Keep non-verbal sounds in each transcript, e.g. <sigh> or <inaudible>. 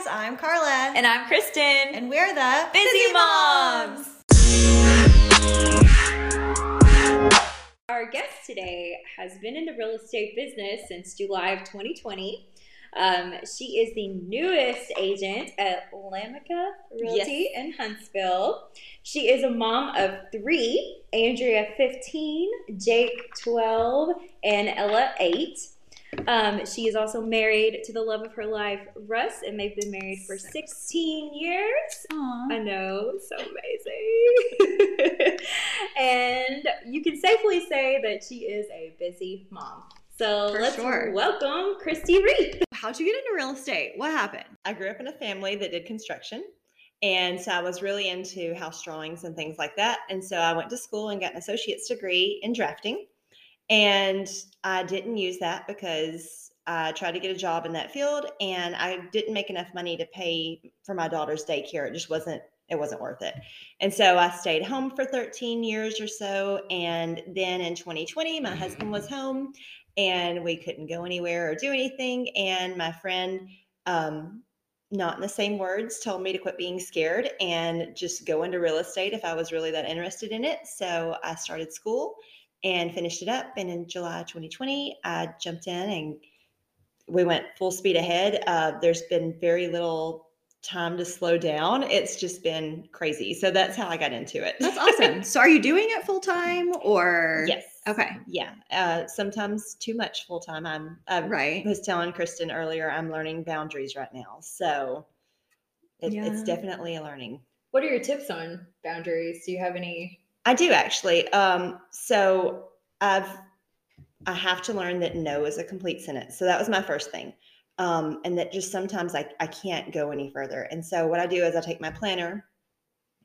guys, I'm Carla. And I'm Kristen. And we're the Bizzy Moms. Our guest today has been in the real estate business since July of 2020. Um, she is the newest agent at Lamica Realty in Huntsville. She is a mom of three Andrea, 15, Jake, 12, and Ella, 8. Um, she is also married to the love of her life, Russ, and they've been married for 16 years. Aww. I know, so amazing. <laughs> and you can safely say that she is a busy mom. So For let's sure. welcome Kristy Reith. How'd you get into real estate? What happened? I grew up in a family that did construction. And so I was really into house drawings and things like that. And so I went to school and got an associate's degree in drafting. And I didn't use that because I tried to get a job in that field and I didn't make enough money to pay for my daughter's daycare. It just wasn't it wasn't worth it. And so I stayed home for 13 years or so and then in 2020 my husband was home and we couldn't go anywhere or do anything and my friend um, not in the same words, told me to quit being scared and just go into real estate if I was really that interested in it. So I started school and finished it up. And in July 2020, I jumped in and we went full speed ahead. Uh, there's been very little time to slow down. It's just been crazy. So that's how I got into it. That's awesome. <laughs> so, are you doing it full time or? yes. Okay. Yeah. Uh, sometimes too much full time. I'm. I Right. was telling Kristen earlier. I'm learning boundaries right now. So it, Yeah. it's definitely a learning. What are your tips on boundaries? Do you have any? I do actually. Um, so I've I have to learn that no is a complete sentence. So that was my first thing. Um, and that just sometimes I, I can't go any further. And so what I do is I take my planner,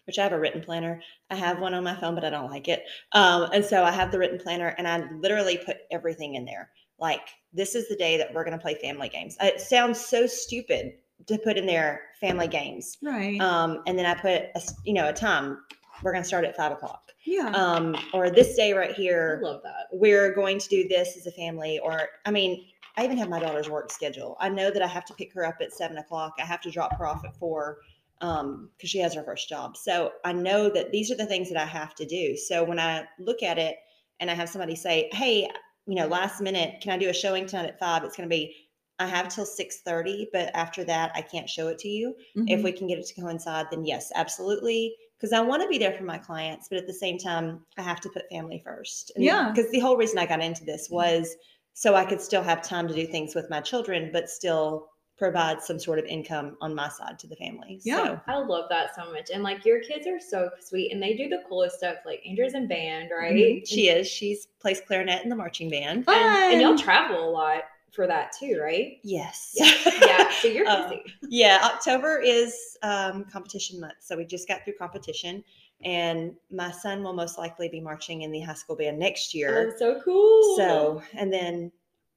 which I have a written planner. I have one on my phone, but I don't like it. Um, and so I have the written planner and I literally put everything in there. Like this is the day that we're going to play family games. It sounds so stupid to put in there family games. Right. Um, and then I put a, you know, a time. We're going to start at five o'clock yeah. um, or this day right I here, love that. we're going to do this as a family. Or, I mean, I even have my daughter's work schedule. I know that I have to pick her up at seven o'clock. I have to drop her off at four um, because she has her first job. So I know that these are the things that I have to do. So when I look at it and I have somebody say, "Hey, you know, last minute, can I do a showing tonight at five? It's going to be." I have till 6:30, but after that I can't show it to you if Mhm. we can get it to coincide then yes absolutely because i want to be there for my clients but at the same time i have to put family first Yeah. because the whole reason i got into this was so i could still have time to do things with my children but still provide some sort of income on my side to the family Yeah. so I love that so much. And like your kids are so sweet and they do the coolest stuff. Like Andrea's in band, right? Mhm. she is she's plays clarinet in the marching band Fun. And, and y'all travel a lot for that too, right? yes Yeah. yeah. So you're Uh, <laughs> busy. yeah october is um, competition month so we just got through competition and my son will most likely be marching in the high school band next year Oh, so cool. So, and then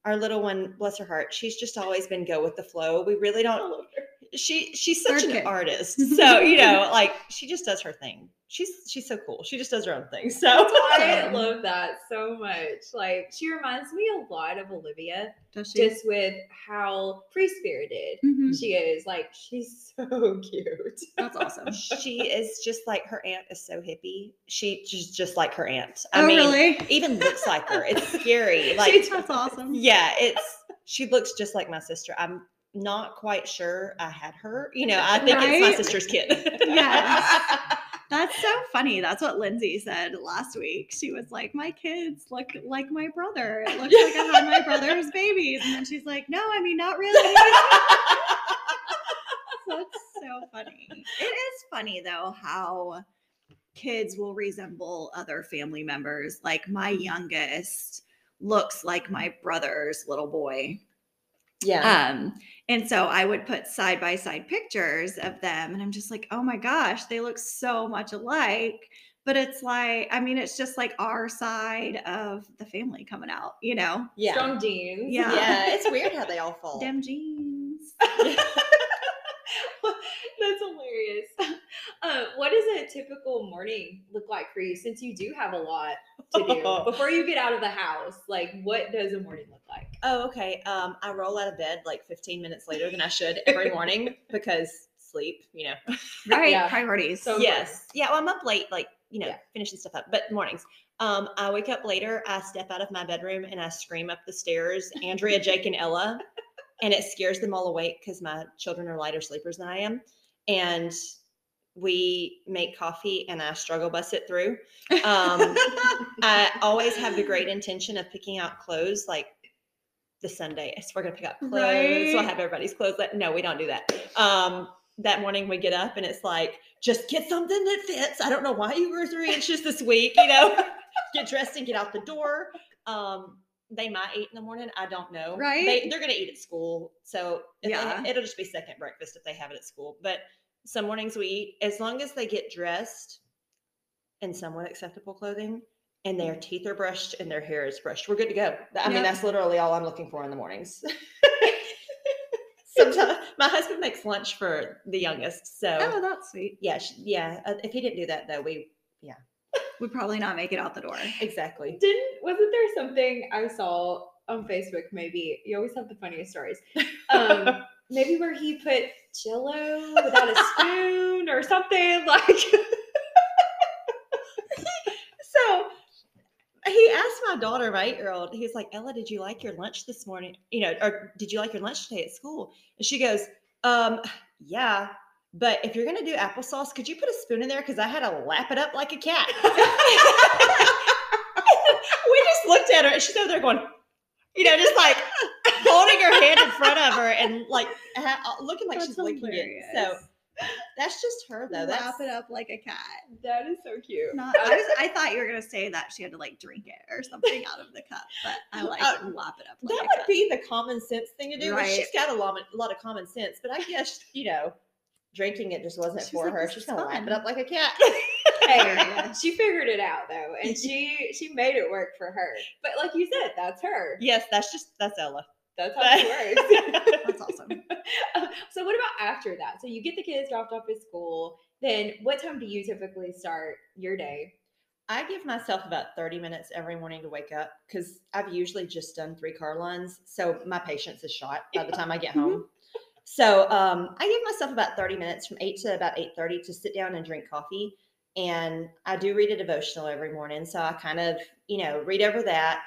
our little one, bless her heart, she's just always been go with the flow. We really don't. Love her. She she's such Okay. an artist, <laughs> so you know, like she just does her thing. She's she's so cool. She just does her own thing. So I <laughs> love that so much. Like she reminds me a lot of Olivia, Does she? just with how free spirited Mhm. she is. Like she's <laughs> so cute. That's awesome. she is just like her aunt is so hippie. She just just like her aunt. I oh, mean, really? even looks like her. It's scary. Like She That's awesome. yeah, it's she looks just like my sister. I'm not quite sure I had her. You know, I think it's my sister's kid. <laughs> Yes. <laughs> That's so funny. That's what Lindsay said last week. She was like, My kids look like my brother. It looks like I had my brother's <laughs> babies. And then she's like, No, I mean, not really. That's so funny. It is funny, though, how kids will resemble other family members. Like, my mm-hmm. youngest looks like my brother's little boy. Yeah. Um, and so I would put side by side pictures of them, and I'm just like, oh my gosh, they look so much alike. But it's like, I mean, it's just like our side of the family coming out, you know? yeah. Strong jeans. Yeah. Yeah, <laughs> it's weird how they all fall. Dem jeans. <laughs> <laughs> That's hilarious. Uh, what does a typical morning look like for you since you do have a lot to do <laughs> before you get out of the house? Like, what does a morning look like? oh, okay. Um, I roll out of bed like 15 minutes later than I should every morning <laughs> because sleep, you know. <laughs> Right. Yeah. Priorities. So- yes. Yeah. Well, I'm up late, like, you know, Yeah. finishing stuff up, but mornings. Um, I wake up later, I step out of my bedroom and I scream up the stairs, Andrea, Jake, and Ella. And it scares them all awake because my children are lighter sleepers than I am. And we make coffee and I struggle bus it through. Um, <laughs> I always have the great intention of picking out clothes like the Sunday. So we're gonna pick up clothes. So I Right. have everybody's clothes. Like, no, we don't do that. Um, that morning we get up and it's like, just get something that fits. I don't know why you were three inches this week, you know. <laughs> get dressed and get out the door. Um, they might eat in the morning. I don't know. Right. They, they're gonna eat at school. So if they- Yeah. it'll just be second breakfast if they have it at school. But some mornings we eat as long as they get dressed in somewhat acceptable clothing and their teeth are brushed and their hair is brushed. We're good to go. I mean, Yep. that's literally all I'm looking for in the mornings. <laughs> <laughs> Sometimes my husband makes lunch for the youngest. So oh, that's sweet. yeah, sh- yeah. uh, If he didn't do that though, we yeah, <laughs> Would probably not make it out the door. exactly. Didn't wasn't there something I saw on Facebook? Maybe you always have the funniest stories. Um, maybe where he put Jello without a <laughs> spoon or something like. <laughs> So he asked my daughter, my eight year old, he was like, Ella, did you like your lunch this morning? You know, or did you like your lunch today at school? And she goes, um, yeah. But if you're gonna do applesauce, could you put a spoon in there? Because I had to lap it up like a cat. <laughs> we just looked at her and she's over there going, you know, just like holding her hand in front of her and like ha- looking like she's That's licking it. So that's just her though. That's Wrap it up like a cat. that is so cute. Not, I, was, I thought you were gonna say that she had to like drink it or something out of the cup, but I like Uh, lap it up. Like that a would cup. be the common sense thing to do. Right. Right. She's got a lot, a lot of common sense, but I guess you know, drinking it just wasn't She's for like, her. She's is gonna lap it up like a cat. <laughs> Hey, she figured it out though, and <laughs> she she made it work for her. But like you said, that's her. yes, that's just that's Ella. That's how it works. <laughs> That's awesome. so what about after that? So you get the kids dropped off at school. Then what time do you typically start your day? I give myself about 30 minutes every morning to wake up because I've usually just done three car lines. So my patience is shot by the time I get <laughs> home. So um, I give myself about 30 minutes from 8 to about 8.30 to sit down and drink coffee. And I do read a devotional every morning. So I kind of, you know, read over that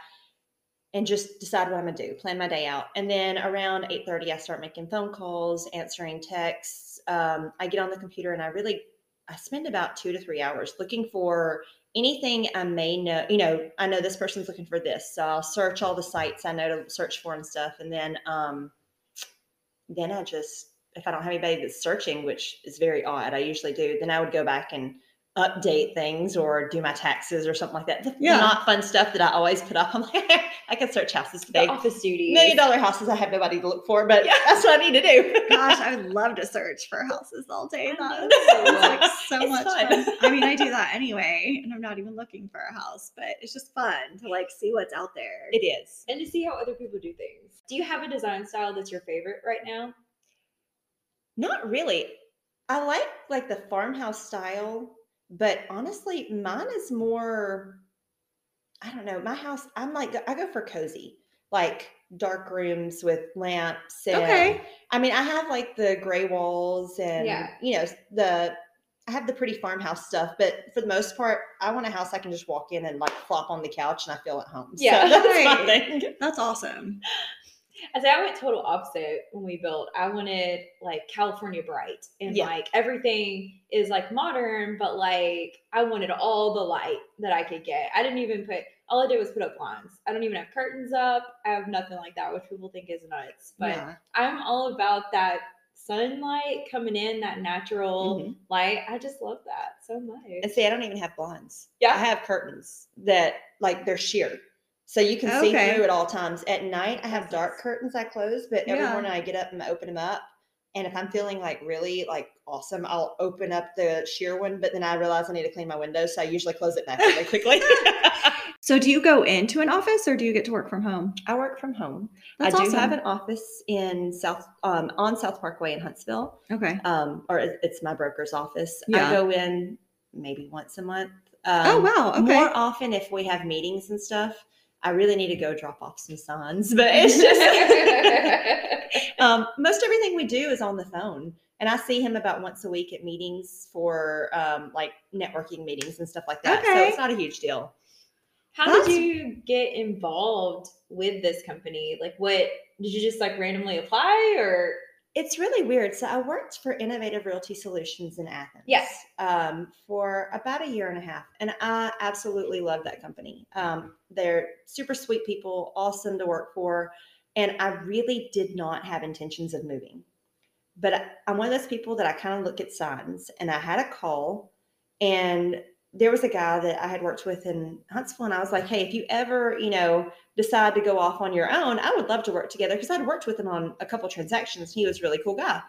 and just decide what I'm to do, plan my day out. And then around 8.30, I start making phone calls, answering texts. Um, I get on the computer and I really, I spend about two to three hours looking for anything I may know, you know, I know this person's looking for this. So I'll search all the sites I know to search for and stuff. And then um then I just if I don't have anybody that's searching, which is very odd, I usually do, then I would go back and update things or do my taxes or something like that. The Yeah. not fun stuff that I always put up. <laughs> I'm like, <laughs> I can search houses today. The office duties. Million dollar houses I have nobody to look for, but Yeah. that's what I need to do. <laughs> Gosh, I would love to search for houses all day. I That know. sounds like so It's much fun. fun. I mean, I do that anyway, and I'm not even looking for a house, but it's just fun to like see what's out there. It is. and to see how other people do things. Do you have a design style that's your favorite right now? Not really. I like like the farmhouse style, but honestly, mine is more I don't know. My house, I'm like I go for cozy. Like dark rooms with lamps and Okay. I mean, I have like the gray walls and Yeah. you know, the I have the pretty farmhouse stuff, but for the most part, I want a house I can just walk in and like flop on the couch and I feel at home. Yeah. so <laughs> that's my Right. thing. That's awesome. I say I went total opposite when we built. I wanted like California bright and Yeah. like everything is like modern, but like I wanted all the light that I could get. I didn't even put all I did was put up blinds. I don't even have curtains up. I have nothing like that, which people think is nuts. But Yeah. I'm all about that sunlight coming in, that natural Mhm. light. I just love that so much. And see, I don't even have blinds. Yeah. I have curtains that like they're sheer. So you can see through at all times. At night, I have dark curtains I close, but every Yeah. morning I get up and I open them up. And if I'm feeling like really like awesome, I'll open up the sheer one, but then I realize I need to clean my windows. So I usually close it back really quickly. <laughs> So, do you go into an office or do you get to work from home? I work from home. That's I do awesome. have an office in South um, on South Parkway in Huntsville. Okay. Um, or it's my broker's office. Yeah. I go in maybe once a month. oh Um, wow. Okay. More often if we have meetings and stuff, I really need to go drop off some signs, but it's just <laughs> um, most everything we do is on the phone. And I see him about once a week at meetings for um, like networking meetings and stuff like that. So it's not a huge deal. How That's- did you get involved with this company? Like, what did you just like randomly apply or? It's really weird. So I worked for Innovative Realty Solutions in Athens. Yes. Um, for about a year and a half, and I absolutely love that company. Um, they're super sweet people, awesome to work for, and I really did not have intentions of moving. But I- I'm one of those people that I kind of look at signs, and I had a call, and there was a guy that I had worked with in Huntsville, and I was like, "Hey, if you ever, you know, decide to go off on your own, I would love to work together because I'd worked with him on a couple transactions. He was a really cool guy.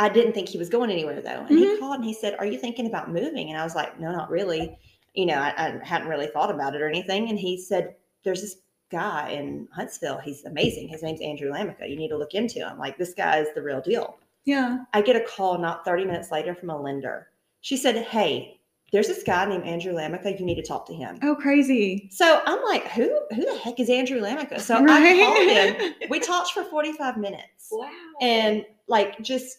I didn't think he was going anywhere though. And he Mhm. called and he said, Are you thinking about moving? And I was like, No, not really. You know, I, I hadn't really thought about it or anything. And he said, There's this guy in Huntsville. He's amazing. His name's Andrew Lamica. You need to look into him. Like, this guy is the real deal. Yeah. I get a call not 30 minutes later from a lender. She said, Hey, there's this guy named Andrew Lamica. You need to talk to him. Oh, crazy. So I'm like, who who the heck is Andrew Lamica? So I Right? called him. <laughs> We talked for 45 minutes. Wow. And like just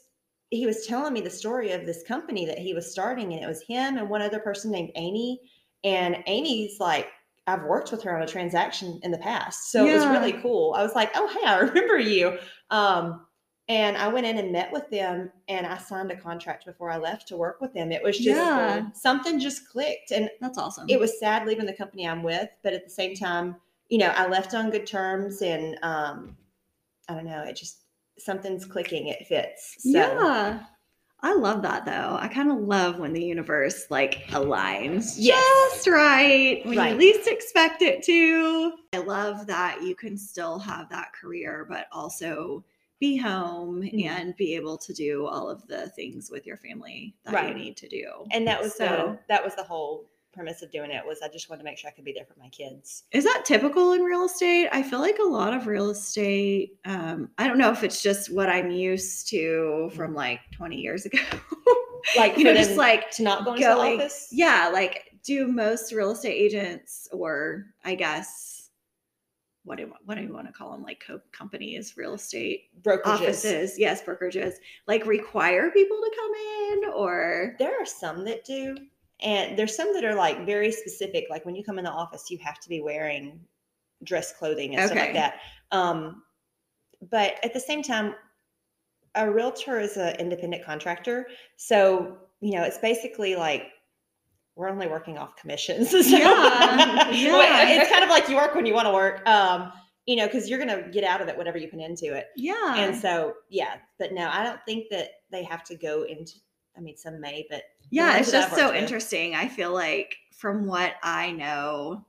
he was telling me the story of this company that he was starting, and it was him and one other person named Amy. And Amy's like, I've worked with her on a transaction in the past. So it was really cool. I was like, oh hey, I remember you. Um, and I went in and met with them and I signed a contract before I left to work with them. It was just Yeah. something just clicked. And That's awesome. it was sad leaving the company I'm with, but at the same time, you know, I left on good terms and um I don't know, it just something's clicking, it fits. So Yeah. I love that though. I kind of love when the universe like aligns Yes. just right when Right. you least expect it to. I love that you can still have that career, but also be home Mhm. and be able to do all of the things with your family that you need to do. and that was So- the that was the whole premise of doing it was I just wanted to make sure I could be there for my kids. Is that typical in real estate? I feel like a lot of real estate, um, I don't know if it's just what I'm used to from like 20 years ago. Like <laughs> you know, just like to not go into going- the office. yeah, like do most real estate agents, or I guess what do you, what do you want to call them? Like co- companies, real estate Brokerages. offices, yes, brokerages, like require people to come in, or There are some that do. And there's some that are like very specific. Like when you come in the office, you have to be wearing dress clothing and stuff like that. Um, but at the same time, a realtor is an independent contractor. So, you know, it's basically like we're only working off commissions. <laughs> So, Yeah, <laughs> yeah. it's kind of like you work when you want to work. Um, you know, because you're going to get out of it whatever you put into it. yeah, And so, yeah, but no, I don't think that they have to go into. I mean, some may, but yeah, it's just so with- interesting. I feel like from what I know,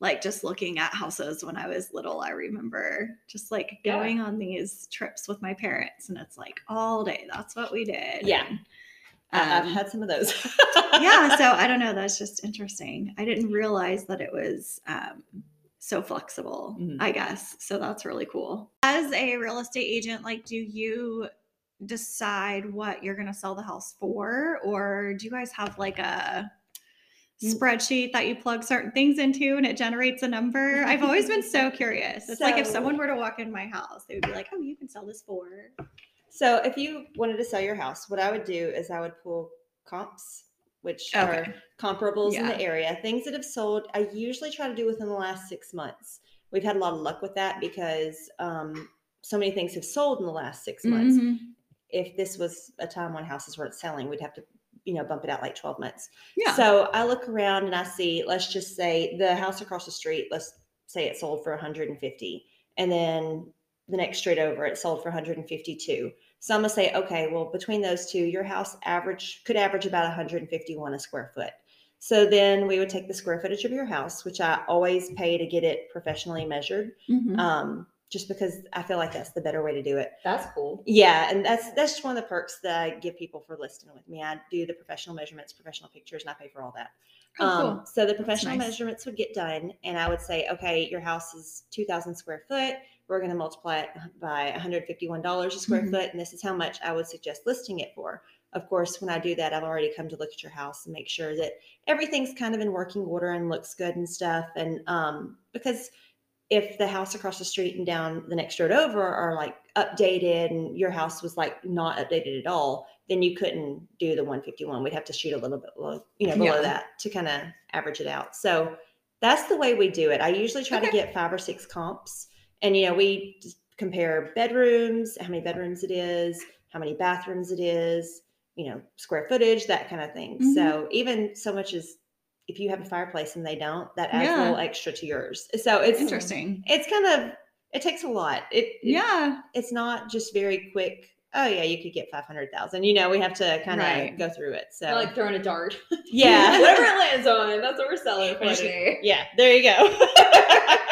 like just looking at houses when I was little, I remember just like Yeah. going on these trips with my parents, and it's like all day. That's what we did. Yeah. and, I- I've um, had some of those. <laughs> yeah so <laughs> i don't know that's just interesting i didn't realize that it was um, so flexible Mhm. i guess so that's really cool as a real estate agent like do you decide what you're going to sell the house for or do you guys have like a Mm. spreadsheet that you plug certain things into and it generates a number i've always been <laughs> so curious it's like if someone were to walk in my house they would be like oh you can sell this for So if you wanted to sell your house, what I would do is I would pull comps, which are Okay. comparables in the area, things that have sold. I usually try to do within the last six months. We've had a lot of luck with that because um, so many things have sold in the last six months. Mhm. If this was a time when houses weren't selling, we'd have to, you know, bump it out like 12 months. yeah So I look around and I see, let's just say the house across the street, let's say it sold for 150. And then the next street over, it sold for 152. So I'm gonna say, okay, well, between those two, your house average could average about 151 a square foot. So then we would take the square footage of your house, which I always pay to get it professionally measured, Mhm. um, just because I feel like that's the better way to do it. That's cool. Yeah, and that's that's just one of the perks that I give people for listing with me. I do the professional measurements, professional pictures, and I pay for all that. Oh, um, cool. So the professional nice. measurements would get done, and I would say, okay, your house is two thousand square foot. We're going to multiply it by $151 a square Mhm. foot, and this is how much I would suggest listing it for. Of course, when I do that, I've already come to look at your house and make sure that everything's kind of in working order and looks good and stuff. And um, because if the house across the street and down the next road over are like updated and your house was like not updated at all, then you couldn't do the 151. We'd have to shoot a little bit below, you know, below Yeah. that to kind of average it out. So that's the way we do it. I usually try to get five or six comps, and you know, we compare bedrooms, how many bedrooms it is, how many bathrooms it is, you know, square footage, that kind of thing. Mhm. So even so much as if you have a fireplace and they don't, that adds a little extra to yours. So it's Interesting. It's kind of it takes a lot. It, it Yeah. it's not just very quick. Oh yeah, you could get five hundred thousand. You know, we have to kind of Right. go through it. So I like throwing a dart. yeah, <laughs> Whatever it lands on, that's what we're selling for today. yeah. There you go. <laughs>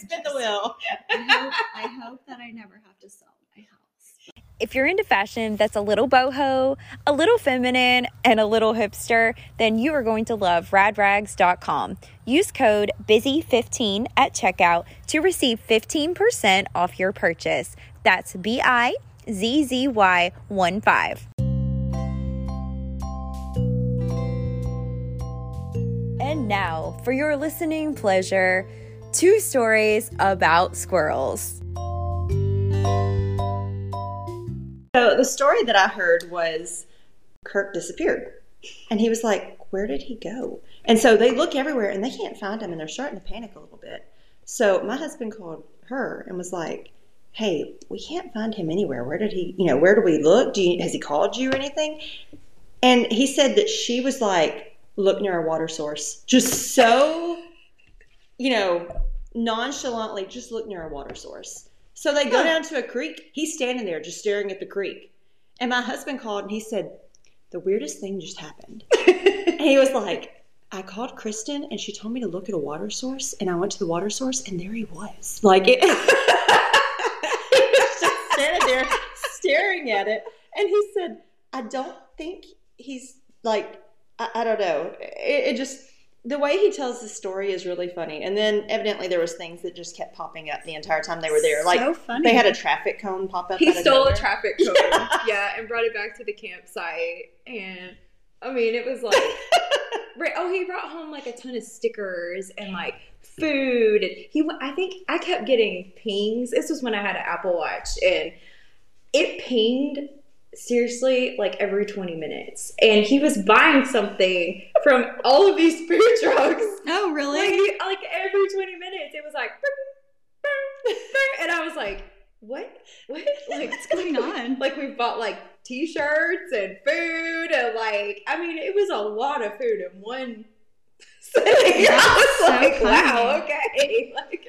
So Spin the wheel. I hope, I hope that I never have to sell my house. If you're into fashion that's a little boho, a little feminine, and a little hipster, then you are going to love radrags.com. Use code BIZZY15 at checkout to receive 15% off your purchase. That's B I Z Z Y 1 5. And now, for your listening pleasure, two stories about squirrels. So the story that I heard was Kirk disappeared. And he was like, Where did he go? And so they look everywhere and they can't find him and they're starting to panic a little bit. So my husband called her and was like, Hey, we can't find him anywhere. Where did he, you know, where do we look? Do you, has he called you or anything? And he said that she was like, Look near a water source. Just so, you know, nonchalantly, just look near a water source. So they go down to a creek. He's standing there just staring at the creek. And my husband called and he said, The weirdest thing just happened. and <laughs> he was like, I called Kristen and she told me to look at a water source. And I went to the water source and there he was. Like it. <laughs> he was just standing there staring at it. And he said, I don't think he's like, I, I don't know. It, it just, the way he tells the story is really funny. And then evidently there was things that just kept popping up the entire time they were there. Like so funny. they had a traffic cone pop up. He stole a traffic <laughs> cone, yeah. and brought it back to the campsite. And I mean, it was like, <laughs> oh, he brought home like a ton of stickers and like food, and he, I think I kept getting pings. This was when I had an Apple Watch, and it pinged seriously like every 20 minutes. And he was buying something from all of these food <laughs> trucks. Oh, really? like, like every 20 minutes it was like <laughs> and i was like what? What? Like What's going on? <laughs> like we bought like t-shirts and food and like i mean it was a lot of food in one sitting. I was so like wow okay. Like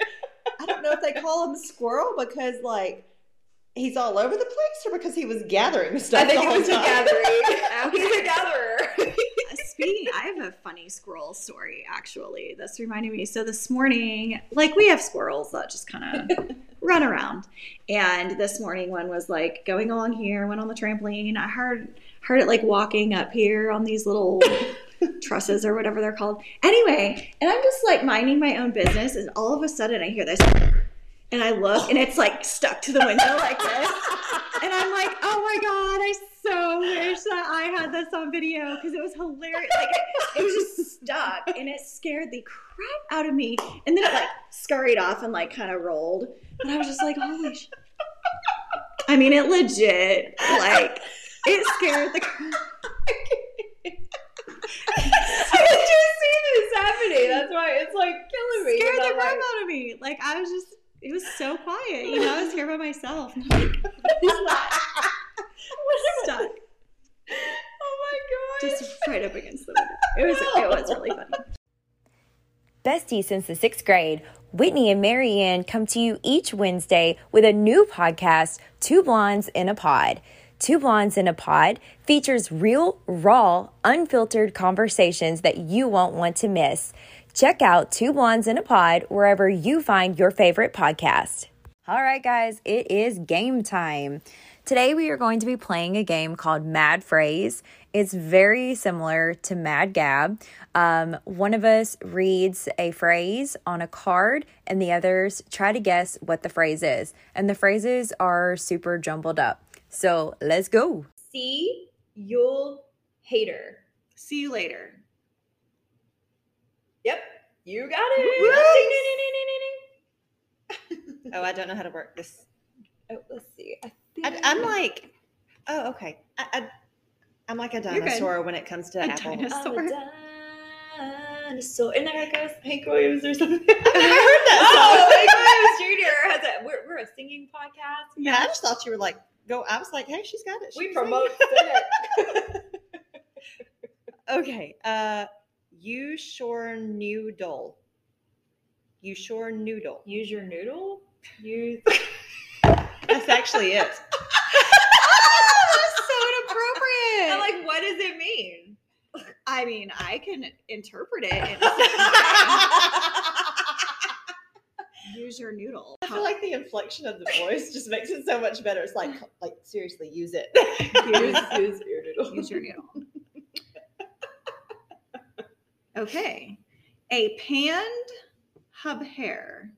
I don't know if they call him the squirrel because like he's all over the place or because he was gathering stuff. i think the it whole was a time. gathering <laughs> he's a gatherer <laughs> uh, Speaking, I have a funny squirrel story actually. This reminded me. So this morning, like we have squirrels that just kind of <laughs> run around, and this morning one was like going along here, went on the trampoline. I heard heard it like walking up here on these little trusses or whatever they're called. Anyway, and I'm just like minding my own business, and all of a sudden I hear this, and I look, and it's like stuck to the window like this. And I'm like, oh my God, I so wish that I had this on video because it was hilarious. Like, it, it was just stuck and it scared the crap out of me. And then it like scurried off and like kind of rolled. And I was just like, holy sh I mean, it legit, like, it scared the crap. I just see this happening. That's why it's like killing me. scared the crap like, out of me. Like, I was just, it was so quiet. You know, I was here by myself. And I'm like, what is that? Stuck. oh my god. Just right up against the window. It was, it was really funny. Besties since the sixth grade, Whitney and Marianne come to you each Wednesday with a new podcast, Two Blondes in a Pod. Two Blondes in a Pod features real, raw, unfiltered conversations that you won't want to miss. Check out Two Blondes in a Pod wherever you find your favorite podcast. All right, guys, it is game time. Today, we are going to be playing a game called Mad Phrase. It's very similar to Mad Gab. Um, one of us reads a phrase on a card, and the others try to guess what the phrase is. And the phrases are super jumbled up. So let's go. See, you'll hater. See you later. Yep, you got it. Ding, ding, ding, ding, ding, ding. <laughs> Oh, I don't know how to work this. Oh, let's see. I I, think- I'm like, oh, okay. I, I, I'm like a dinosaur when it comes to A Apple. dinosaur. I'm a <laughs> dinosaur. And there goes Hank Williams or something. <laughs> I heard that Oh. Hank Williams Jr. has a. We're, we're a singing podcast. Yeah, I just thought you were like, go. I was like, hey, she's got it. We She can sing. promote it. Okay. Uh, you sure noodle. You sure noodle. Use your noodle. Use. <laughs> That's actually it. So inappropriate. I'm like, what does it mean? I mean, I can interpret it. In a certain way. Use your noodle. I feel like the inflection of the voice just makes it so much better. It's like, like seriously, use it. use, <laughs> use your noodle. Use your noodle. Okay. A panned hub hair.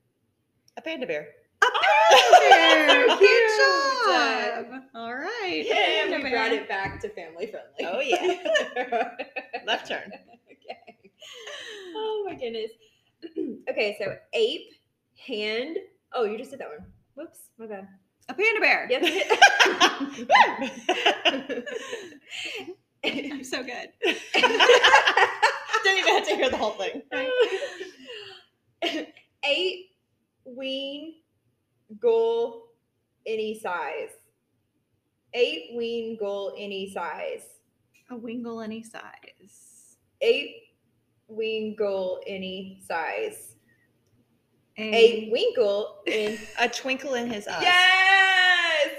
A panda bear. A oh! panda bear. <laughs> Good cute. job. All right. Yeah, Panda we bear. brought it back to family friendly. Oh, yeah. <laughs> Left turn. okay. Oh my goodness. <clears throat> okay, so ape, hand. Oh, you just did that one. Whoops, my bad. A panda bear. Yep. <laughs> I'm so good. <laughs> Didn't even have to hear the whole thing. <laughs> Eight ween goal any size. Eight ween goal any size. A wingle any size. Eight ween goal any size. A, winkle in <laughs> A twinkle in his eye. Yes.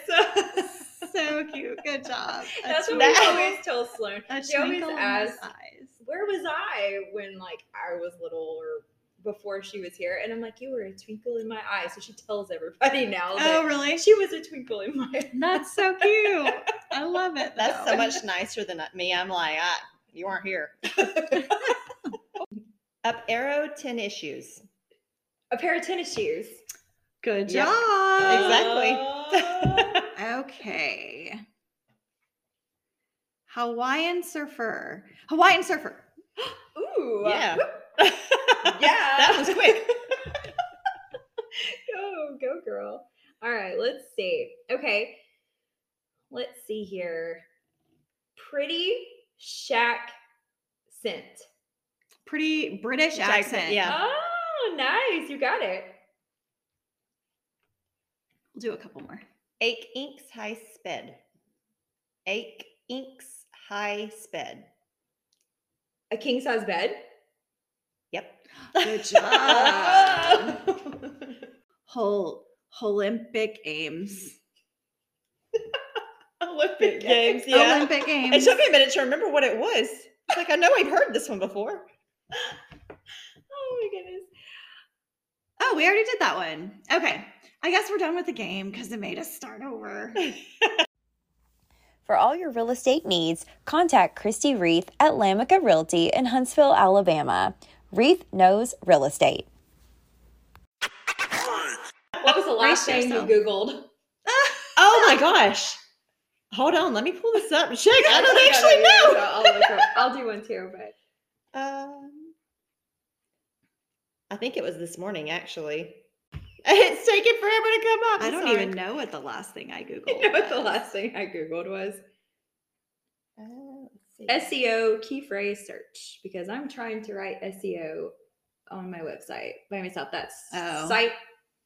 so cute. Good job. A That's what we always tell Sloan. A She always twinkle in asks, his eyes. "Where was I when like I was little or before she was here?" And I'm like, "You were a twinkle in my eye." So she tells everybody now Oh, really? she was a twinkle in my eye. <laughs> That's so cute. I love it. That's though. so much nicer than me. I'm like, ah, you aren't here. <laughs> Up arrow, 10 issues. a pair of tennis shoes. Good Yep. job. Exactly. <laughs> Okay. Hawaiian surfer. Hawaiian surfer. <gasps> Ooh. Uh, yeah. <laughs> Yeah. that was quick. <laughs> go, go, girl. All right, let's see. Okay. Let's see here. Pretty shack scent. Pretty British Jackson, accent. yeah. Oh, nice. You got it. We'll do a couple more. Ake inks high sped. Ake inks high sped. A king size bed. Yep. Good job. <laughs> Whole Olympic Games. <laughs> Olympic Games, yeah. Olympic games. It took me a minute to remember what it was. It's like, I know I've heard this one before. <laughs> Oh my goodness. Oh, we already did that one. Okay. I guess we're done with the game because it made us start over. For all your real estate needs, contact Kristy Reith at Lamica Realty in Huntsville, Alabama. Reith knows real estate. What was the last Brace thing you. Googled? <laughs> Oh my gosh. Hold on, let me pull this up and check. I don't <laughs> actually know. I'll. I'll do one too, but Um, I think it was this morning, actually. <laughs> It's taking forever to come up. I don't sorry. even know what the last thing I <laughs> Googled. you know what the last thing I Googled was? Uh. SEO key phrase search because I'm trying to write SEO on my website by myself. That's Oh. site,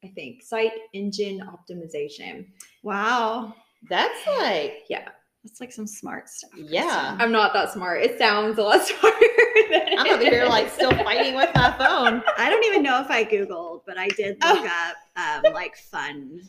I think, site engine optimization. Wow. That's like, Yeah, That's like some smart stuff. Yeah. I'm not that smart. It sounds a lot <laughs> smarter <laughs> than I'm over here like still fighting with my phone. <laughs> I don't even know if I Googled, but I did Oh. look up um, like fun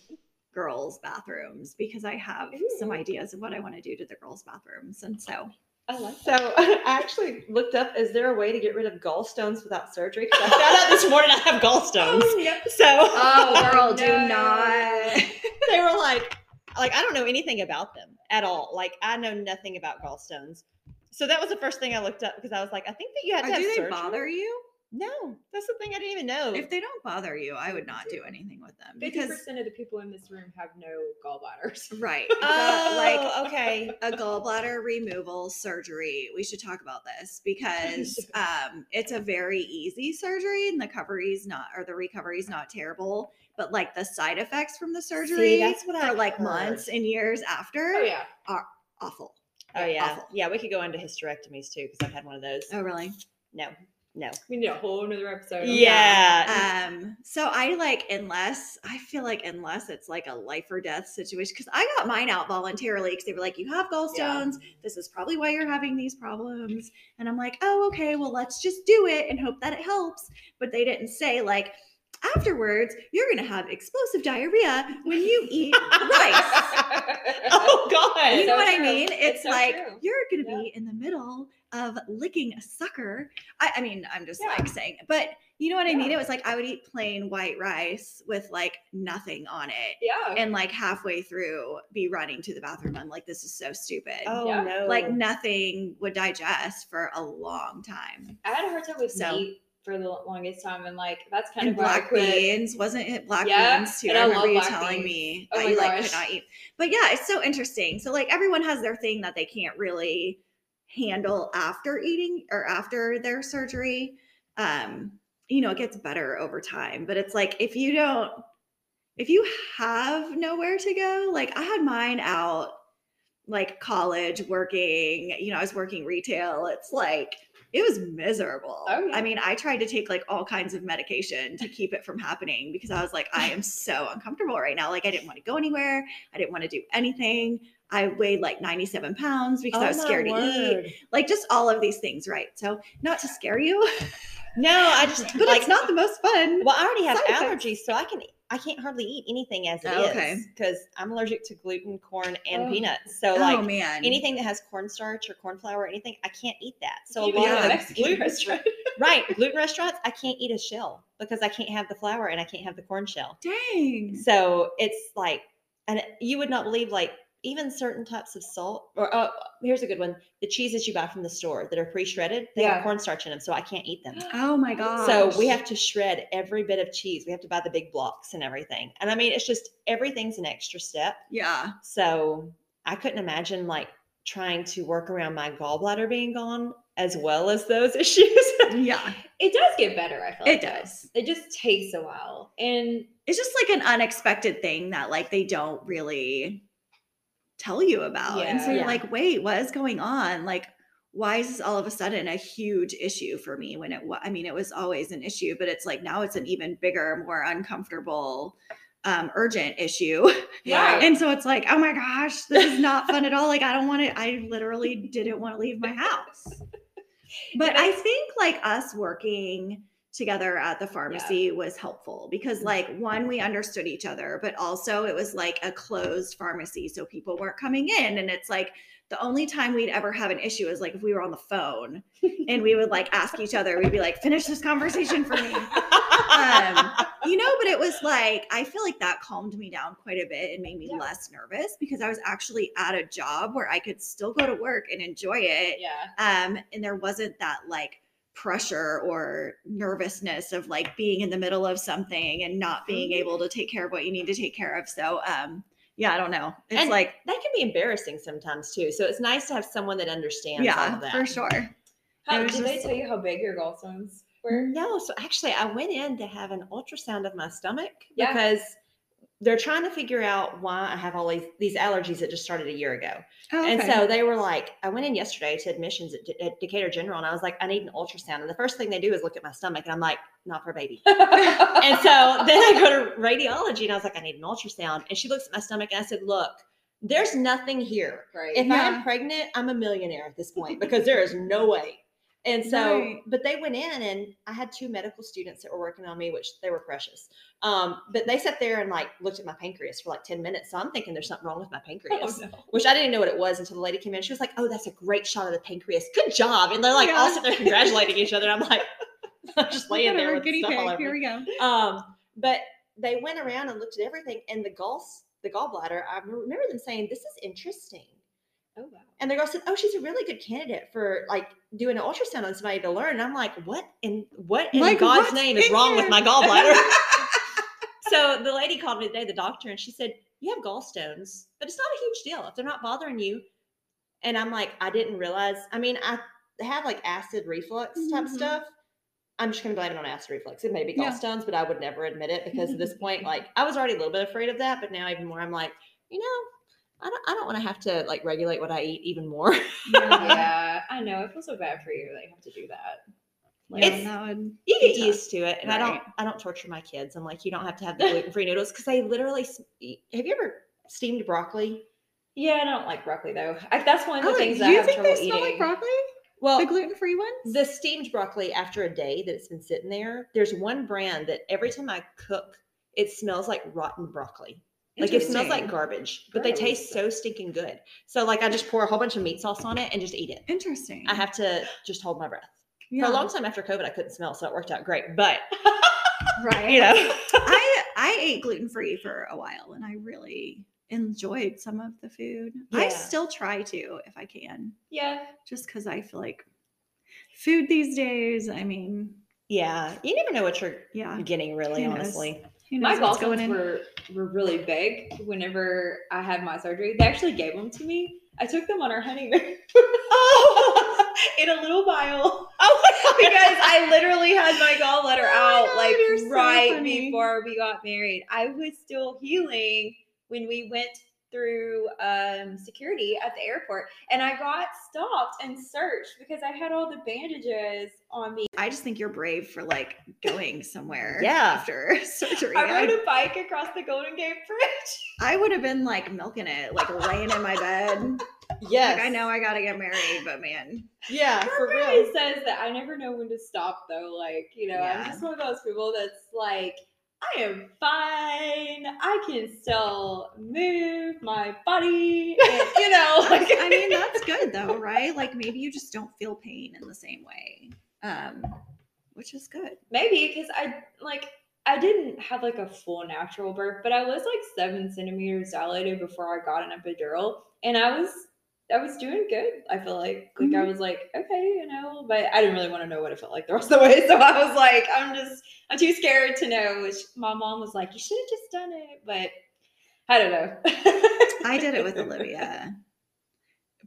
girls' bathrooms because I have some ideas of what I want to do to the girls' bathrooms. And so I like So <laughs> I actually looked up, is there a way to get rid of gallstones without surgery? 'Cause I found out this morning I have gallstones. Oh, no. So Oh, girl, do not. they were like, like I don't know anything about them at all. Like I know nothing about gallstones. So that was the first thing I looked up because I was like, I think that you had Or to have do they surgery. bother you? No, that's the thing I didn't even know. If they don't bother you, I would not do anything with them Fifty because percent of the people in this room have no gallbladders. <laughs> right, <laughs> oh, the, like okay. a gallbladder removal surgery. We should talk about this because <laughs> um, it's a very easy surgery and the recovery's not or the recovery's not terrible. But like the side effects from the surgery that's what for I've like heard. months and years after, Oh yeah. Are awful. Oh yeah, Awful. yeah. We could go into hysterectomies too because I've had one of those. Oh really? No, no. We need a whole another episode. on Yeah. Um, so I like unless I feel like unless it's like a life or death situation, because I got mine out voluntarily because they were like, you have gallstones. This is probably why you're having these problems. And I'm like, oh, okay, well, let's just do it and hope that it helps. But they didn't say like afterwards, you're gonna have explosive diarrhea when you eat rice. <laughs> <laughs> oh God. You know so what I mean? It's It's, so like true. you're gonna Yeah. be in the middle of licking a sucker. I, I mean, I'm just Yeah. like saying, but you know what I mean? Yeah. It was like I would eat plain white rice with like nothing on it, yeah. and like halfway through be running to the bathroom. I'm like, this is so stupid. Oh Yeah. no. Like nothing would digest for a long time. I had a hard time with So- meat for the longest time, and like that's kind And of black beans wasn't it black Yeah, beans too? and I I remember you telling beans. me Oh that you like could not eat. But yeah, it's so interesting. So like everyone has their thing that they can't really handle after eating or after their surgery. Um, you know, it gets better over time, but it's like if you don't if you have nowhere to go, like I had mine out like college working, you know, I was working retail. It's like it was miserable. Oh, yeah. I mean, I tried to take like all kinds of medication to keep it from happening because I was like, I am so <laughs> uncomfortable right now. Like, I didn't want to go anywhere. I didn't want to do anything. I weighed like 97 pounds because I oh was Oh, scared to eat. Like, just all of these things, right? So, not to scare you, No, I <laughs> just but like it's not the most fun. Well, I already have Side effects. allergies, so I can I can't hardly eat anything as it is Oh, okay. because I'm allergic to gluten, corn, and Oh. peanuts. So like oh, like man. anything that has cornstarch or corn flour or anything, I can't eat that. So a lot of Mexican gluten, restaurant. <laughs> right? Gluten restaurants, I can't eat a shell because I can't have the flour and I can't have the corn shell. Dang. So it's like, and you would not believe like even certain types of salt or uh, here's a good one: the cheeses you buy from the store that are pre-shredded, they Yeah. have cornstarch in them, so I can't eat them. <gasps> Oh my god. So we have to shred every bit of cheese. We have to buy the big blocks and everything. And I mean, it's just everything's an extra step. Yeah. So I couldn't imagine like trying to work around my gallbladder being gone as well as those <laughs> issues. Yeah. It does get better. I feel It like does. It just takes a while, and It's just like an unexpected thing that like they don't really tell you about. And so you're Yeah. like, wait, what is going on? Like, why is this all of a sudden a huge issue for me when it was, I mean, it was always an issue, but it's like now it's an even bigger, more uncomfortable, um, urgent issue. Yeah. <laughs> and so it's like, oh my gosh, this is not fun at all. Like, I don't want to, I literally didn't want to leave my house. <laughs> But I think like us working together at the pharmacy was helpful because like one we understood each other but also it was like a closed pharmacy so people weren't coming in and it's like the only time we'd ever have an issue is like if we were on the phone <laughs> and we would like ask each other we'd be like finish this conversation for me um, <laughs> you know but it was like i feel like that calmed me down quite a bit and made me Yeah. less nervous because i was actually at a job where i could still go to work and enjoy it yeah. um and there wasn't that like pressure or nervousness of like being in the middle of something and not being Mhm. able to take care of what you need to take care of so um yeah i don't know it's And like that can be embarrassing sometimes too. So it's nice to have someone that understands all yeah of that. for sure How, It was did they tell you how big your gallstones were? No, so actually, I went in to have an ultrasound of my stomach Yeah. because they're trying to figure out why I have all these these allergies that just started a year ago. oh, And so they were like, I went in yesterday to admissions at, D- at Decatur General, and I was like, I need an ultrasound. And the first thing they do is look at my stomach, and I'm like, not for a baby. <laughs> and so then I go to radiology, and I was like, I need an ultrasound. And she looks at my stomach, and I said, Look, there's nothing here. right. If I'm pregnant, I'm a millionaire at this point because there is no way. And so, Right. but they went in and I had two medical students that were working on me, which they were precious. Um, but they sat there and like looked at my pancreas for like 10 minutes. So I'm thinking there's something wrong with my <laughs> pancreas, oh, no. which I didn't know what it was until the lady came in. She was like, Oh, that's a great shot of the pancreas. Good job. And they're like all Yeah. sitting there congratulating each other. I'm like, <laughs> I'm just laying there with stuff all over here we go Um, but they went around and looked at everything, and the galls, the gallbladder, I remember them saying, "This is interesting." Oh wow. And the girl said, "Oh, she's a really good candidate for like doing an ultrasound on somebody to learn." And I'm like, "What in what in Like, God's name is wrong with my gallbladder?" <laughs> <laughs> so the lady called me today, the doctor, and she said, "You have gallstones, but it's not a huge deal if they're not bothering you." And I'm like, I didn't realize. I mean, I have like acid reflux type Mhm. stuff. I'm just gonna blame it on acid reflux. It may be Yeah. gallstones, but I would never admit it because at this <laughs> point, like, I was already a little bit afraid of that, but now even more, I'm like, you know, I don't, I don't want to have to like regulate what I eat even more. <laughs> yeah, I know. I feel so bad for you that you have to do that. Like, It's- would you get used to it, and I don't, I don't torture my kids. I'm like, you don't have to have the <laughs> gluten free noodles because they literally. Have you ever steamed broccoli? yeah, I don't like broccoli though. I, that's one of the Oh, things that I you have think trouble they smell eating. like broccoli? Well, the gluten free ones? the steamed broccoli after a day that it's been sitting there. There's one brand that every time I cook, it smells like rotten broccoli. Like it smells like garbage, but they taste so stinking good. So like I just pour a whole bunch of meat sauce on it and just eat it. Interesting. I have to just hold my breath. yeah. For a long time after COVID, I couldn't smell, so it worked out great. But right. <laughs> <laughs> you know, I I ate gluten free for a while and I really enjoyed some of the food. I still try to if I can, Yeah, just because I feel like food these days. I mean, yeah, you never know what you're yeah, getting, really, honestly. My gallstones were were really big whenever I had my surgery. They actually gave them to me. I took them on our honeymoon. oh, <laughs> in a little vial Oh my God. <laughs> because I literally had my gallbladder Oh out God, like you're so right before we got married. I was still healing when we went through um, security at the airport, and I got stopped and searched because I had all the bandages on me. I just think you're brave for like going somewhere. <laughs> Yeah. After <laughs> surgery, I rode I, a bike across the Golden Gate Bridge. I would have been like milking it, like laying in my bed. yes, <laughs> Like I know I gotta get married, but man, Yeah, for real. Says that I never know when to stop though. Like, you know, Yeah. I'm just one of those people that's like, I am fine. I can still move my body. And, <laughs> you know, like I mean that's <laughs> good though, right? Like maybe you just don't feel pain in the same way, um, which is good. maybe because I like I didn't have like a full natural birth, but I was like seven centimeters dilated before I got an epidural, and I was I was doing good. I feel like like I Mhm. was like okay, you know, but I didn't really want to know what it felt like the rest of the way, so I was like I'm just I'm too scared to know. Which my mom was like, you should have just done it, but I don't know. I did it with <laughs> Olivia,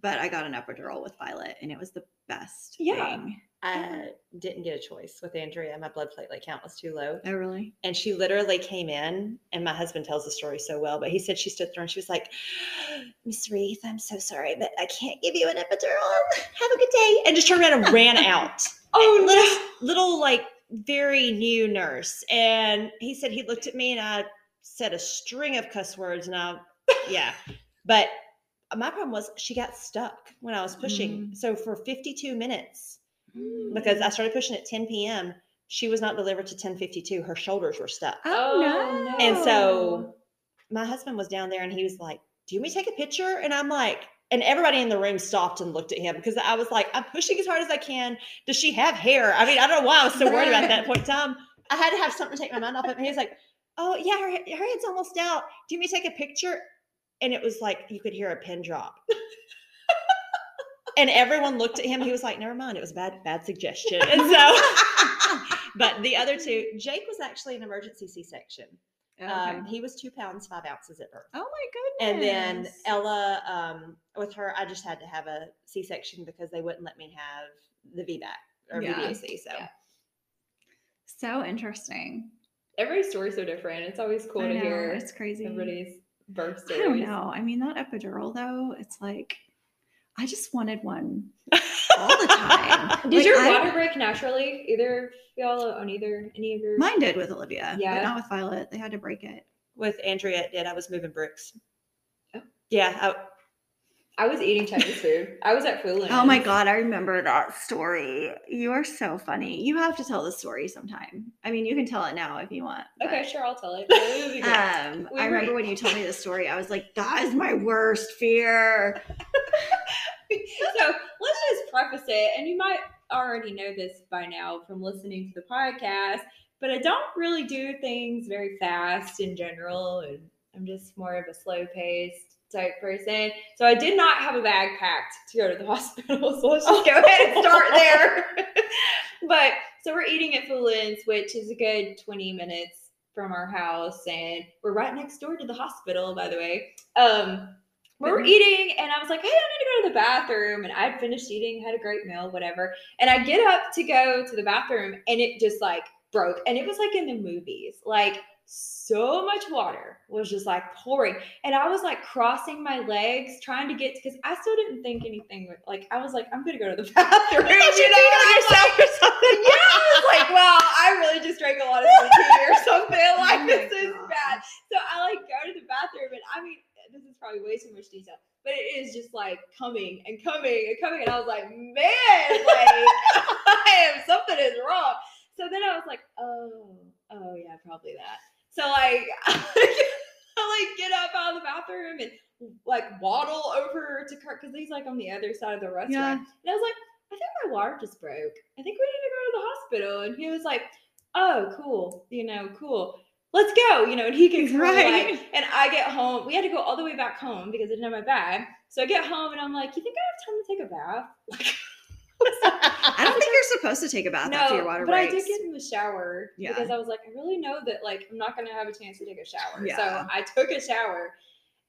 but I got an epidural with Violet, and it was the best Yeah. thing. I didn't get a choice with Andrea. My blood platelet count was too low. Oh really? And she literally came in, and my husband tells the story so well, but he said she stood there and she was like, Miss Reith, I'm so sorry, but I can't give you an epidural. Have a good day. And just turned around and ran <laughs> out. oh little, little, like, very new nurse. And he said he looked at me and I said a string of cuss words, and I, yeah. But my problem was she got stuck when I was pushing. Mm. So for 52 minutes, because I started pushing at 10 p.m. She was not delivered to 10:52. Her shoulders were stuck. Oh, no. And so my husband was down there and he was like, "Do you want me to take a picture?" And I'm like, and everybody in the room stopped and looked at him because I was like, "I'm pushing as hard as I can." Does she have hair? I mean, I don't know why I was so worried about that point in time. I had to have something to take my mind off it. And he was like, "Oh yeah, her, her head's almost out. Do you want me to take a picture?" And it was like you could hear a pin drop. and everyone looked at him. He was like, "Never mind. It was a bad, bad suggestion." And so, <laughs> but the other two, Jake was actually an emergency C-section. Okay. Um, he was two pounds five ounces at birth, oh my goodness! and then Ella, um, with her, I just had to have a C-section because they wouldn't let me have the VBAC or Yeah. VBAC. So Yeah. so interesting. every story's so different. It's always cool I to know, hear it's crazy. everybody's birth I don't know. I mean, that epidural though, it's like I just wanted one all the time. <laughs> Did Like, your I- water break naturally? Either y'all on either any of your Mine did with Olivia, Yeah. but not with Violet. They had to break it. with Andrea, it did I was moving bricks. Oh. Yeah, I, I was eating Chinese food. I was at Food Oh my god, I remember that story. You are so funny. You have to tell the story sometime. I mean, you can tell it now if you want. Okay, sure, I'll tell it. <laughs> It would be good. Um, We I remember when you told me the story. I was like, "That is my worst fear." <laughs> so let's just preface it, and you might already know this by now from listening to the podcast, but I don't really do things very fast in general, and I'm just more of a slow paced type person. So I did not have a bag packed to go to the <laughs> hospital. So let's just go ahead and start there. <laughs> but so we're eating at Fulin's, which is a good 20 minutes from our house, and we're right next door to the hospital, by the way. Um, we were eating, and I was like, "Hey, I need to go to the bathroom." And I'd finished eating, had a great meal, whatever. And I get up to go to the bathroom, and it just like broke, and it was like in the movies, like so much water was just like pouring and i was like crossing my legs trying to get because i still didn't think anything like i was like i'm gonna go to the <laughs> bathroom you, you know yourself or something. yeah i was like wow i really just drank a lot of tea or something <laughs> oh like Oh this is gosh. bad so i like go to the bathroom and i mean this is probably way too much detail but it is just like coming and coming and coming and i was like man like <laughs> i am something is wrong so then i was like oh oh yeah probably that so like <laughs> I like get up out of the bathroom and like waddle over to Kurt because he's like on the other side of the restaurant. Yeah. And I was like, I think my water just broke. I think we need to go to the hospital. And he was like, Oh, cool. You know, cool. Let's go. You know, and he gets <laughs> Right. like, and I get home. We had to go all the way back home because I didn't have my bag. So I get home and I'm like, You think I have time to take a bath? <laughs> I don't think you're supposed to take a bath after your water but breaks. I did get in the shower Yeah. because I was like, I really know that like I'm not gonna have a chance to take a shower. Yeah. So I took a shower,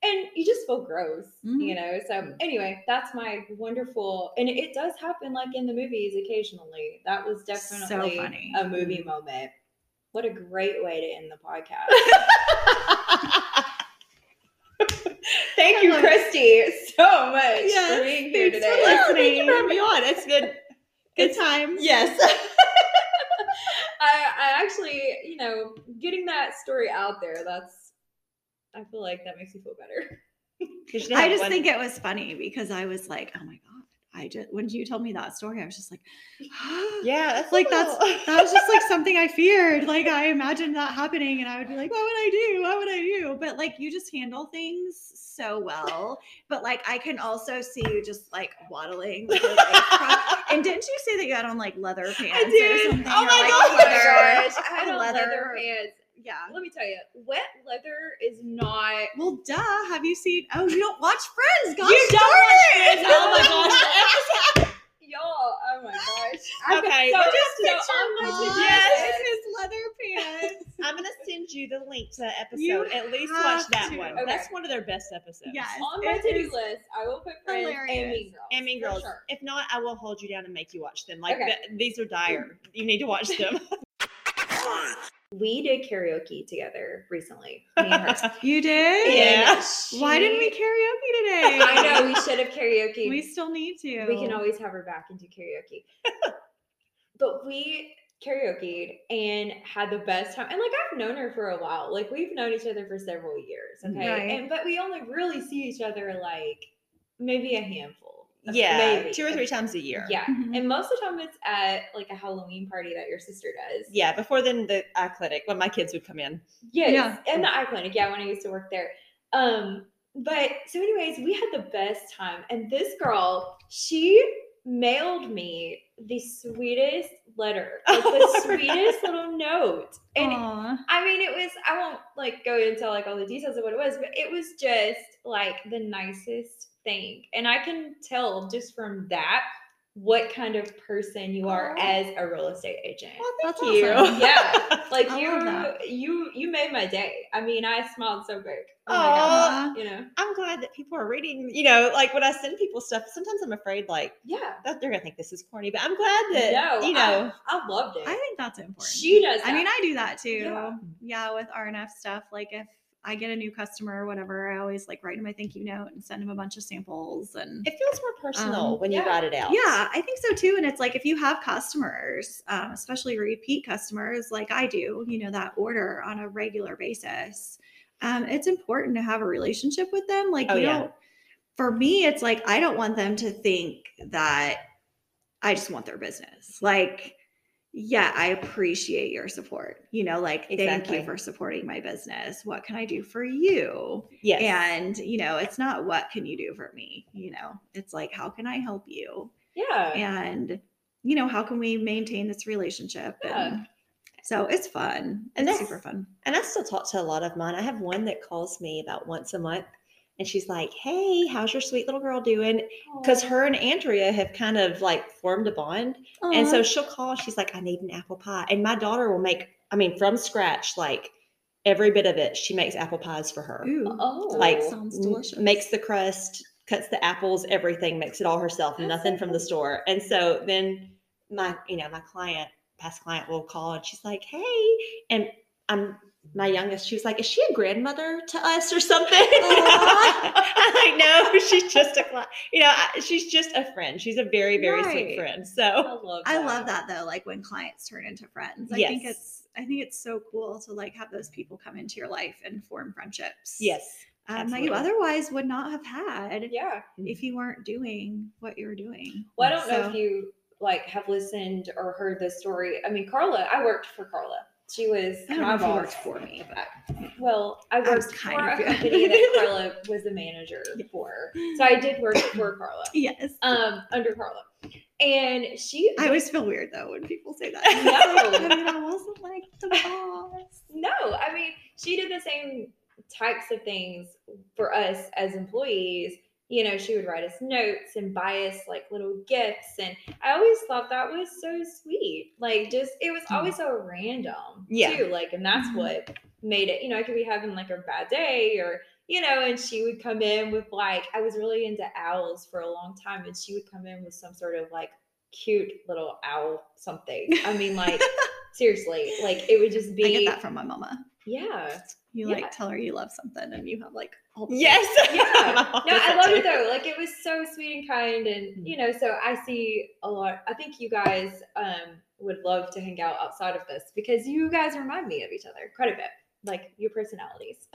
and you just feel gross, Mhm. you know. So anyway, that's my wonderful, and it does happen like in the movies occasionally. That was definitely funny. a movie moment. What a great way to end the podcast. <laughs> Thank you, Kristy, so much Yes, for being here thanks for today. listening. Thank you for having me on. It's good. Good time. Yes. <laughs> I, I actually, you know, getting that story out there, that's, I feel like that makes me feel better. I just one- think it was funny because I was like, oh my god. I just when you told me that story, I was just like, <gasps> Yeah, that's like a that's <laughs> that was just like something I feared. Like I imagined that happening, and I would be like, what would I do? What would I do? But like you just handle things so well. But like I can also see you just like waddling. legs <laughs> and didn't you say that you had on like leather pants? or did. something, Oh or, my like, gosh. Leather- I had on leather, pants. Yeah. Let me tell you, wet leather is not. Well, duh. Have you seen? Oh, you don't watch Friends? Gosh You don't watch. Friends. Oh my gosh. <laughs> Y'all, oh my gosh. Okay, so, we're so just I'm going to Yes. this. his leather pants. I'm gonna send you the link to that episode. You At least watch that to. one. Okay. That's one of their best episodes. Yes. On my to do list, I will put Friends and. Mean Girls. And Mean Girls. sure. If not, I will hold you down and make you watch them. Like Okay. th- these are dire. You need to watch them. <laughs> We did karaoke together recently. Me and her. <laughs> You did? Yeah. And Why didn't we karaoke today? <laughs> I know we should have karaoke. We still need to. We can always have her back into karaoke. <laughs> but we karaokeed and had the best time. And like I've known her for a while. Like we've known each other for several years. Okay. Right. And but we only really see each other like maybe a handful. Of- yeah, maybe. two or three times a year. Yeah. Mhm. And most of the time it's at like a Halloween party that your sister does. Yeah, before then the eye clinic when my kids would come in. Yes, Yeah. and the eye clinic. Yeah, when I used to work there. Um, but so, anyways, we had the best time, and this girl, she mailed me the sweetest letter, <laughs> like the Oh, sweetest little note, and Aw. I mean, it was. I won't like go into like all the details of what it was, but it was just like the nicest thing, and I can tell just from that what kind of person you are Aw. as a real estate agent. Well, thank That's you. awesome. Yeah, <laughs> like you, you, you made my day. I mean, I smiled so big. Oh my god, you know? I'm glad that people are reading. You know, like when I send people stuff, sometimes I'm afraid like Yeah. that they're gonna think this is corny, but I'm glad that No, you know. I, I loved it. I think that's important. she does. I mean. I do that too. Yeah. Yeah. with RNF stuff. Like if I get a new customer or whatever, I always like write him a thank you note and send him a bunch of samples and it feels more personal Um, when you yeah. write it out. Yeah, I think so too. And it's like if you have customers, um, especially repeat customers like I do, you know, that order on a regular basis, um, it's important to have a relationship with them. Like, Oh, you yeah. don't, for me, it's like I don't want them to think that I just want their business. Like, yeah, I appreciate your support. You know, like, thank you for supporting my business. What can I do for you? Yes. And, you know, it's not what can you do for me? You know, it's like, how can I help you? yeah. and you know how can we maintain this relationship Yeah. and So it's fun. And it's that's- super fun. And I still talk to a lot of mine. I have one that calls me about once a month and she's like, Hey, how's your sweet little girl doing? Because her and Andrea have kind of like formed a bond. And so she'll call, she's like, I need an apple pie. And my daughter will make, I mean, from scratch, like every bit of it, she makes apple pies for her. Ooh, Oh, like sounds m- delicious. makes the crust, cuts the apples, everything, makes it all herself, That's nothing so from the store. And so then my, you know, my client, past client will call and she's like, Hey, and I'm my youngest, she was like, Is she a grandmother to us or something? <laughs> <laughs> I'm like, no, she's just a cli you know, she's just a friend. She's a very, very Right. sweet friend. I So love I love that though, like when clients turn into friends. I think it's I think it's so cool to like have those people come into your life and form friendships. yes. Um, that you otherwise would not have had Yeah. if you weren't doing what you were doing. Well, I don't know if you like have listened or heard this story. I mean, Carla, I worked for Carla. She was I don't know if you worked for me, but Well, I was worked kind for of, a company that <laughs> Carla was the manager for. So I did work for <coughs> Carla, yes. um, under Carla. And she, I always feel weird though when people say that. <laughs> No. <laughs> I mean, I wasn't like the boss. no, I mean, she did the same types of things for us as employees. You know, she would write us notes and buy us like little gifts. And I always thought that was so sweet. Like, just, it was always so random, Yeah. too. Like, and that's Mhm. what made it, you know, I could be having like a bad day or, you know, and she would come in with like, I was really into owls for a long time. And she would come in with some sort of like cute little owl something. I mean, like, <laughs> seriously, like, it would just be, I get that from my mama. Yeah. You Yeah. like tell her you love something and you have like all the Yes. <laughs> Yeah. <laughs> No, I love it though. Like it was so sweet and kind, and you know, so I see a lot. I think you guys um would love to hang out outside of this because you guys remind me of each other quite a bit, like your personalities.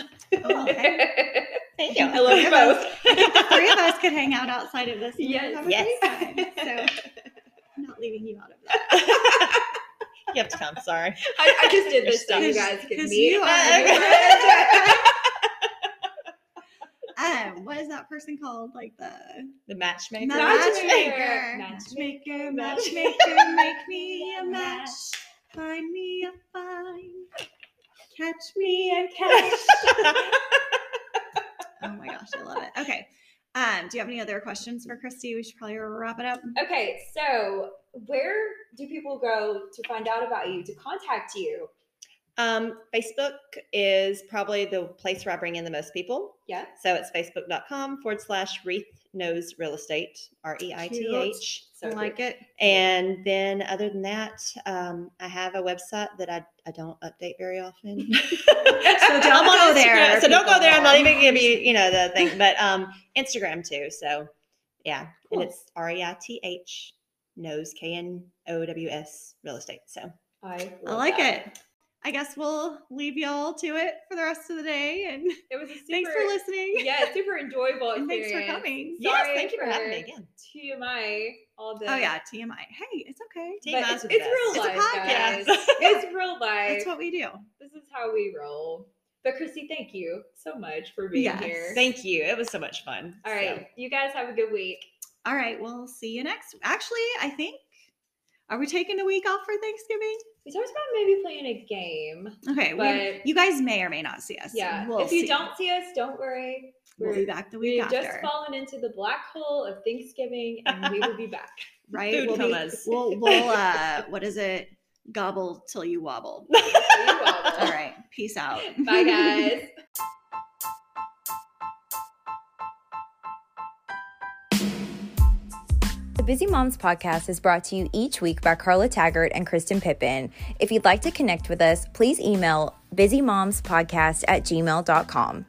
Oh, okay. <laughs> Thank you. I love you both. the three of us could hang out outside of this. Yes. Yes. So I'm not leaving you out of that. You have to come. Sorry. <laughs> I, I just did this so you guys could 'Cause meet. you are my the friends. Um, what is that person called? Like the The matchmaker. the Matchmaker. matchmaker, Matchmaker. matchmaker, <laughs> make me a match, find me a find, catch me a catch. <laughs> Oh my gosh, I love it. Okay. Um, do you have any other questions for Kristy? We should probably wrap it up. Okay, so where do people go to find out about you, to contact you? Um, Facebook is probably the place where I bring in the most people. Yeah. So it's facebook.com forward slash Reith Knows Real Estate, R E I T H. So I like it. And then other than that, um, I have a website that I, I don't update very often. <laughs> So <laughs> don't I'm on go there, So don't go there. I'm not even gonna be, you know, the thing, but um Instagram too. So yeah. Cool. And it's R E I T H knows K N O W S real estate. So I, I like that. it. I guess we'll leave y'all to it for the rest of the day. And It was a super, <laughs> thanks for listening. Yeah, super enjoyable <laughs> And thanks for coming. yes, thank you for having me again. TMI, all the Oh yeah, TMI. Hey, it's okay. TMI it's, it's real It's a life, podcast. guys. <laughs> it's real life. That's what we do. this is how we roll. But Kristy, thank you so much for being Yes. here. Thank you. It was so much fun. All right, you guys have a good week. All right, we'll see you next. Actually, I think are we taking a week off for Thanksgiving? We talked about maybe playing a game. Okay, we, But- you guys may or may not see us. Yeah. We'll if you see. don't see us, don't worry. we'll be back the week We've after. just fallen into the black hole of Thanksgiving, and we will be back. <laughs> right? Food we'll, be, we'll we'll uh what is it? Gobble till you wobble. <laughs> See you all. All right. Peace out. Bye, guys. <laughs> The Bizzy Moms podcast is brought to you each week by Carla Taggart and Kristen Pippin. If you'd like to connect with us, please email bizzymomspodcast at gmail.com.